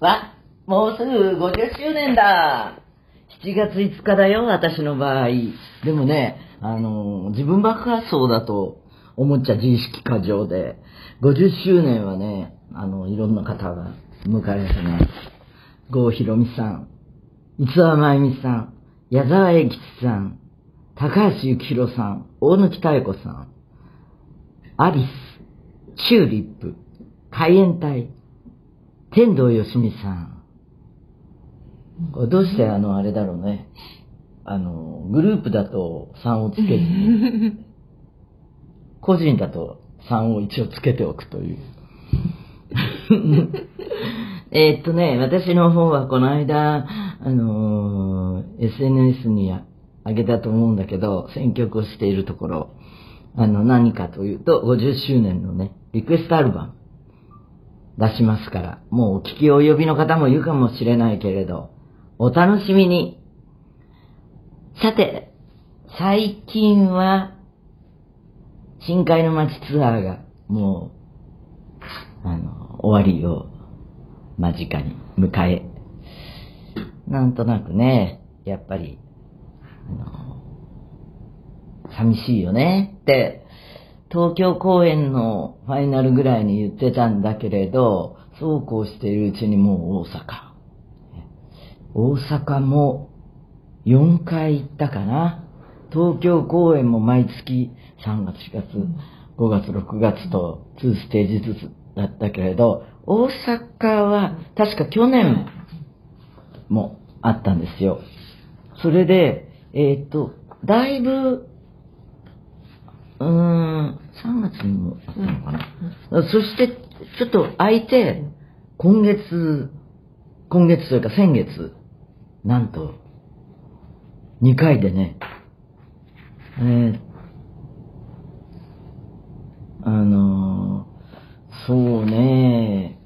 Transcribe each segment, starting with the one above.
わ、もうすぐ50周年だ !7 月5日だよ、私の場合。でもね、あの、自分爆発想だと思っちゃ自意識過剰で、50周年はね、あの、いろんな方が迎えてね、郷ひろみさん、伊沢真由美さん、矢沢永吉さん、高橋幸宏さん、大貫妙子さん、アリス、チューリップ、海援隊、天童よしみさん。これどうしてあの、あれだろうね。あの、グループだと3をつけずに、個人だと3を一応つけておくという。えっとね、私の方はこの間、あのー SNS にあげたと思うんだけど、選曲をしているところ、あの、何かというと、50周年のね、リクエストアルバム出しますから、もうお聞き及びの方もいるかもしれないけれど、お楽しみに。さて、最近は、深海の街ツアーが、もう、あの、終わりを間近に迎え、なんとなくね、やっぱり、あの、寂しいよねって、東京公演のファイナルぐらいに言ってたんだけれど、そうこうしているうちにもう大阪。大阪も4回行ったかな。東京公演も毎月3月、4月、5月、6月と2ステージずつだったけれど、大阪は確か去年もあったんですよ。それで、えーっと、だいぶ、うーん、3月にもあったのかな。そして、ちょっと空いて、今月、今月というか先月、なんと、2回でね、えーあのーそうね、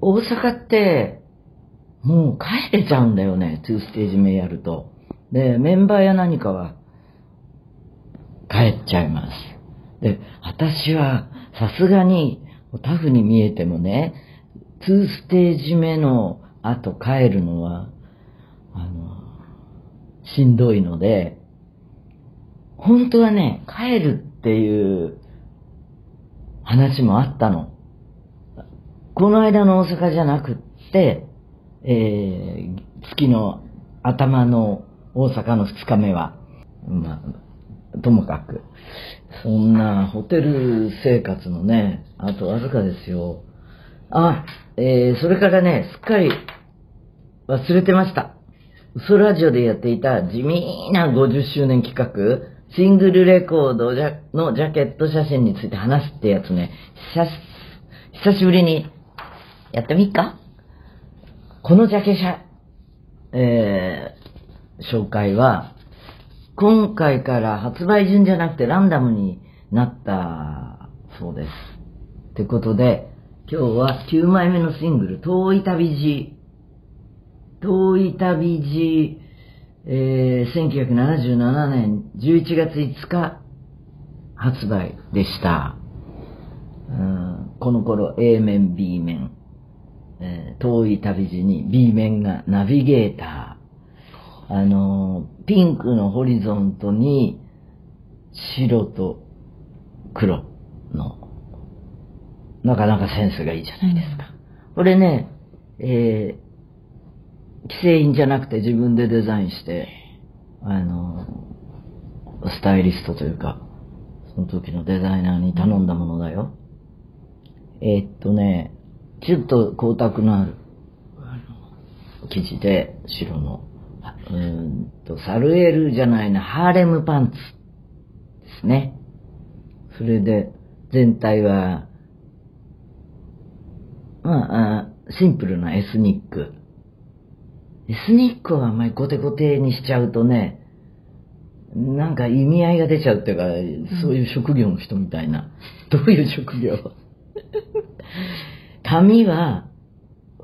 大阪って、もう帰れちゃうんだよね、2ステージ目やると。で、メンバーや何かは、帰っちゃいます。で、私は、さすがに、タフに見えてもね、2ステージ目の後帰るのは、あの、しんどいので、本当はね、帰るっていう話もあったの。この間の大阪じゃなくって、えー月の頭の大阪の2日目は、まあ、ともかく、そんなホテル生活のね、あとわずかですよ。あ、えーそれからね、すっかり忘れてました。嘘ラジオでやっていた地味な50周年企画、シングルレコードのジャケット写真について話すってやつね、久し久しぶりにやってみっかこのジャケ写、えー紹介は、今回から発売順じゃなくてランダムになったそうです。ってことで、今日は9枚目のシングル、遠い旅路。遠い旅路、えー1977年11月5日発売でした。うんこの頃 A 面、B 面、えー遠い旅路に B 面がナビゲーター。あのーピンクのホリゾントに白と黒の、なかなかセンスがいいじゃないですか。これね、えー、規制印じゃなくて自分でデザインして、あのースタイリストというか、その時のデザイナーに頼んだものだよ。えーっとね、ちょっと光沢のある、生地で、白の、あうんと、サルエルじゃないな、ハーレムパンツですね。それで、全体は、まあ、シンプルなエスニック。エスニックをあんまりコテコテにしちゃうとね、なんか意味合いが出ちゃうっていうか、そういう職業の人みたいな。どういう職業？髪は、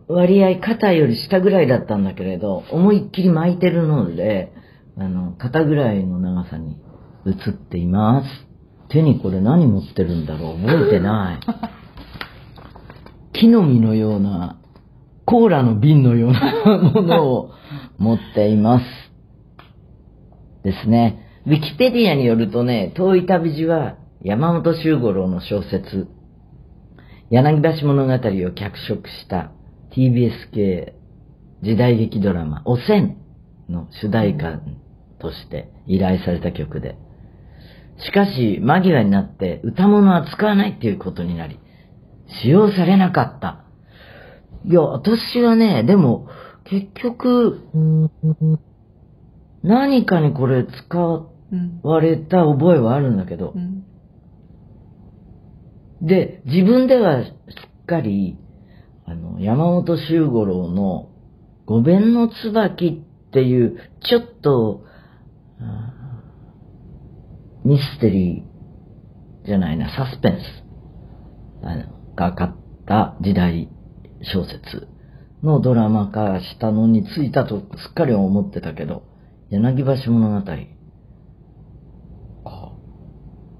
割合肩より下ぐらいだったんだけれど、思いっきり巻いてるので、あの、肩ぐらいの長さに映っています。手にこれ何持ってるんだろう覚えてない。木の実のような、コーラの瓶のようなものを持っています。ですね。ウィキペディアによるとね、遠い旅路は山本周五郎の小説、柳橋物語を脚色した TBS 系時代劇ドラマ、おせんの主題歌として依頼された曲で、しかし間際になって歌物は使わないっていうことになり、使用されなかった。いや、私はね、でも、結局、何かにこれ使われた覚えはあるんだけど、で、自分ではすっかり、あの、山本周五郎の五弁の椿っていう、ちょっと、ミステリーじゃないな、サスペンスがかった時代小説のドラマ化したのについたとすっかり思ってたけど、柳橋物語。あ、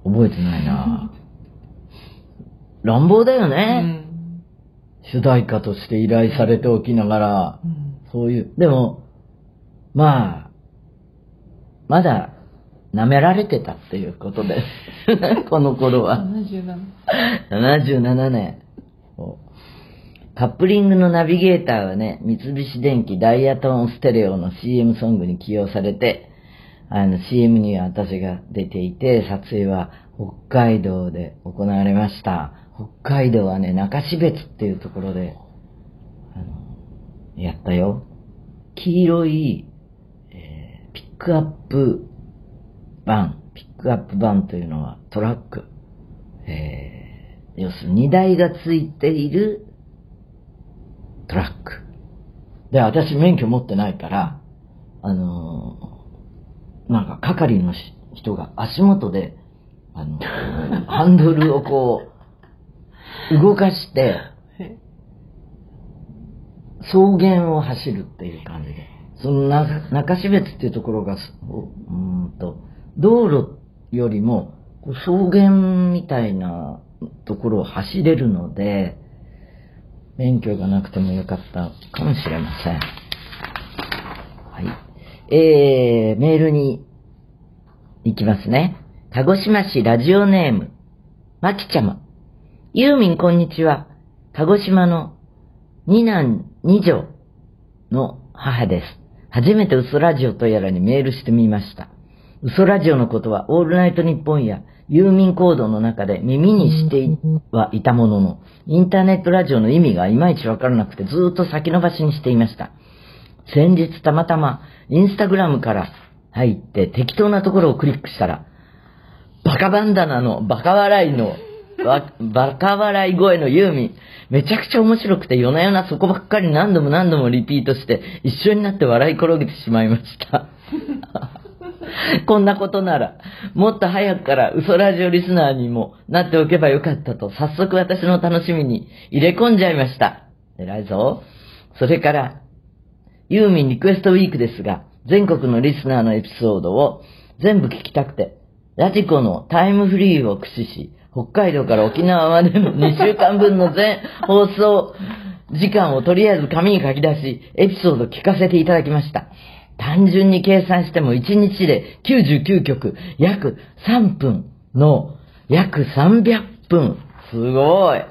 覚えてないな。乱暴だよね、うん、主題歌として依頼されておきながら、うん、そういう、でも、まあ、まだ舐められてたっていうことです。この頃は。77。77年。カップリングのナビゲーターはね、三菱電機ダイヤトーンステレオの CM ソングに起用されて、あの CM には私が出ていて、撮影は北海道で行われました。北海道はね、中標津っていうところで、あの、やったよ。黄色い、えー、ピックアップバン。ピックアップバンというのはトラック。えー、要するに荷台がついているトラック。で、私免許持ってないから、あのー、なんか係の人が足元で、あの、ハンドルをこう、動かして、草原を走るっていう感じで。その中標津っていうところが、うんと、道路よりも草原みたいなところを走れるので、免許がなくてもよかったかもしれません。はい。えー、メールに行きますね。鹿児島市ラジオネーム、まきちゃま。ユーミンこんにちは。鹿児島の二男二女の母です。初めて嘘ラジオとやらにメールしてみました。嘘ラジオのことはオールナイトニッポンや郵便コードの中で耳にしてはいたものの、インターネットラジオの意味がいまいちわからなくてずっと先延ばしにしていました。先日たまたまインスタグラムから入って適当なところをクリックしたら、バカバンダナのバカ笑いの、バカ笑い声のユーミン、めちゃくちゃ面白くて夜な夜なそこばっかり何度も何度もリピートして一緒になって笑い転げてしまいました。こんなことなら、もっと早くから嘘ラジオリスナーにもなっておけばよかったと、早速私の楽しみに入れ込んじゃいました。偉いぞ。それから、ユーミンリクエストウィークですが、全国のリスナーのエピソードを全部聞きたくて、ラジコのタイムフリーを駆使し、北海道から沖縄までの2週間分の全放送時間をとりあえず紙に書き出し、エピソード聞かせていただきました。単純に計算しても1日で99曲、約3分の約300分。すごい。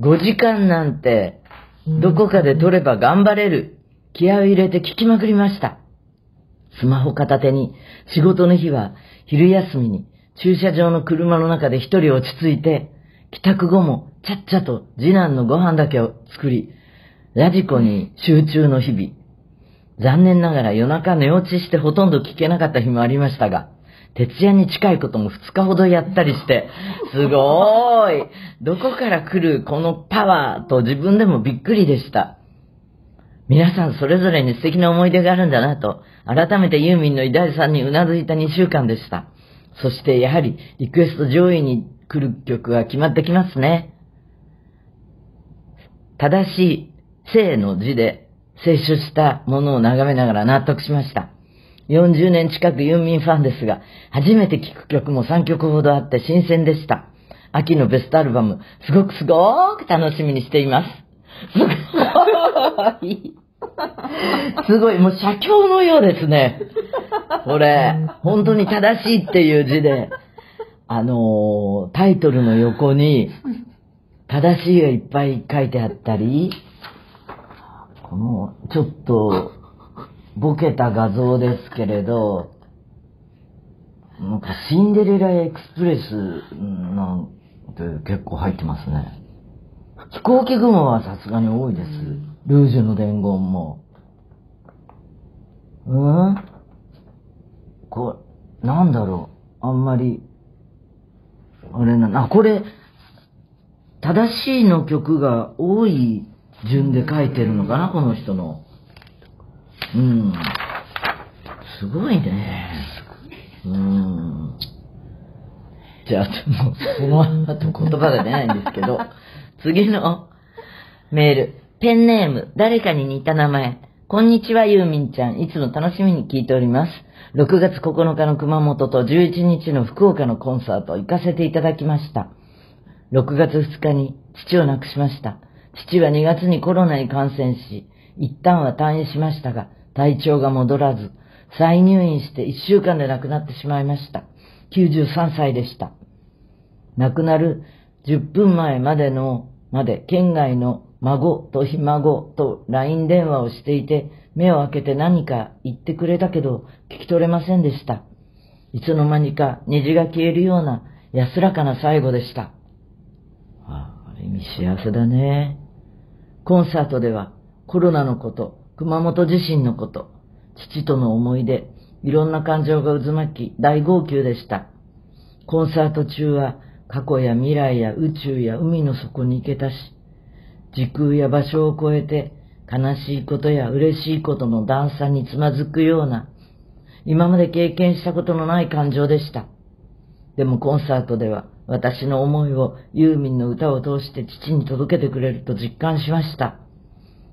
5時間なんて、どこかで撮れば頑張れる。気合を入れて聞きまくりました。スマホ片手に、仕事の日は昼休みに駐車場の車の中で一人落ち着いて、帰宅後もちゃっちゃと次男のご飯だけを作り、ラジコに集中の日々。残念ながら夜中寝落ちしてほとんど聞けなかった日もありましたが、徹夜に近いことも2日ほどやったりして、すごーいどこから来るこのパワーと自分でもびっくりでした。皆さんそれぞれに素敵な思い出があるんだなと、改めてユーミンの偉大さんにうなずいた2週間でした。そしてやはりリクエスト上位に来る曲は決まってきますね。正しい生の字で摂取したものを眺めながら納得しました。40年近くユーミンファンですが、初めて聴く曲も3曲ほどあって新鮮でした。秋のベストアルバム、すごくすごーく楽しみにしています。すごい。すごい、もう写経のようですね。これ、本当に正しいっていう字で、あのータイトルの横に、正しいがいっぱい書いてあったり、この、ちょっと、ボケた画像ですけれど、なんかシンデレラエクスプレスなんて結構入ってますね。飛行機雲はさすがに多いです。ルージュの伝言も。うん？これ、なんだろう。あんまり、あれな、あ、これ、正しいの曲が多い順で書いてるのかな、この人の。うん。すごいね。うん。じゃあ、もう、その後言葉が出ないんですけど、次のメール。ペンネーム、誰かに似た名前。こんにちは、ゆうみんちゃん。いつも楽しみに聞いております。6月9日の熊本と11日の福岡のコンサート行かせていただきました。6月2日に父を亡くしました。父は2月にコロナに感染し、一旦は退院しましたが、体調が戻らず、再入院して1週間で亡くなってしまいました。93歳でした。亡くなる10分前までの、まで県外の孫とひ孫と LINE 電話をしていて、目を開けて何か言ってくれたけど、聞き取れませんでした。いつの間にか虹が消えるような安らかな最後でした。ああ、ある意味幸せだね。コンサートではコロナのこと、熊本地震のこと、父との思い出、いろんな感情が渦巻き、大号泣でした。コンサート中は過去や未来や宇宙や海の底に行けたし、時空や場所を超えて悲しいことや嬉しいことの段差につまずくような、今まで経験したことのない感情でした。でもコンサートでは私の思いをユーミンの歌を通して父に届けてくれると実感しました。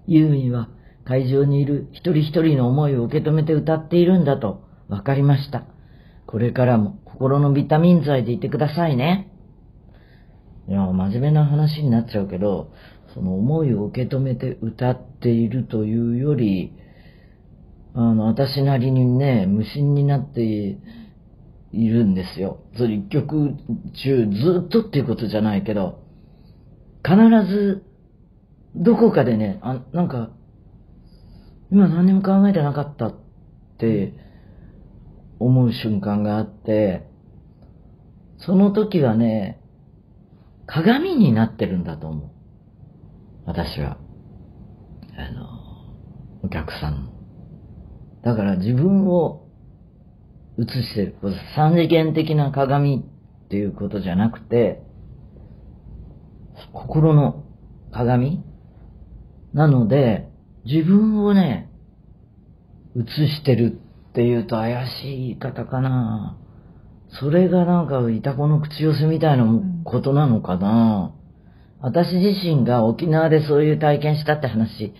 ユーミンは会場にいる一人一人の思いを受け止めて歌っているんだと分かりました。これからも心のビタミン剤でいてくださいね。いや、真面目な話になっちゃうけど、その思いを受け止めて歌っているというより、あの、私なりにね、無心になっているんですよ。それ一曲中ずっとっていうことじゃないけど、必ず、どこかでね、あ、なんか、今何にも考えてなかったって思う瞬間があって、その時はね、鏡になってるんだと思う。私は。あの、お客さん。だから自分を映してる。三次元的な鏡っていうことじゃなくて、心の鏡なので、自分をね、映してるっていうと怪しい言い方かな。それがなんか、いたこの口寄せみたいなことなのかな？私自身が沖縄でそういう体験したって話、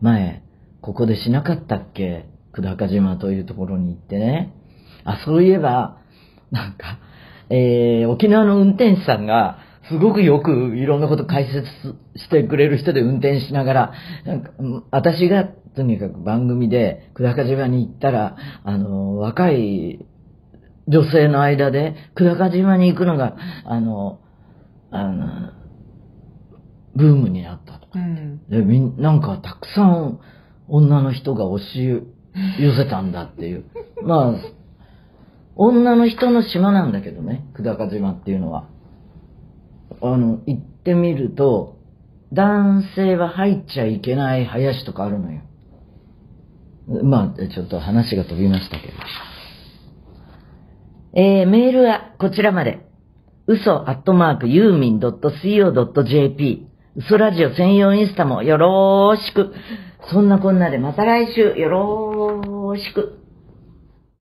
前、ここでしなかったっけ？久高島というところに行ってね。あ、そういえば、なんか、えー、沖縄の運転手さんが、すごくよくいろんなこと解説してくれる人で運転しながら、なんか私がとにかく番組で久高島に行ったら、あの、若い女性の間で久高島に行くのが、あの、あの、ブームになったと。うん。で、みん、なんかたくさん女の人が押し寄せたんだっていう。まあ、女の人の島なんだけどね、久高島っていうのは。あの、行ってみると、男性は入っちゃいけない林とかあるのよ。まあ、ちょっと話が飛びましたけど。えー、メールはこちらまで。嘘アットマークユーミン .co.jp 嘘ラジオ専用インスタもよろーしく。そんなこんなでまた来週よろーしく。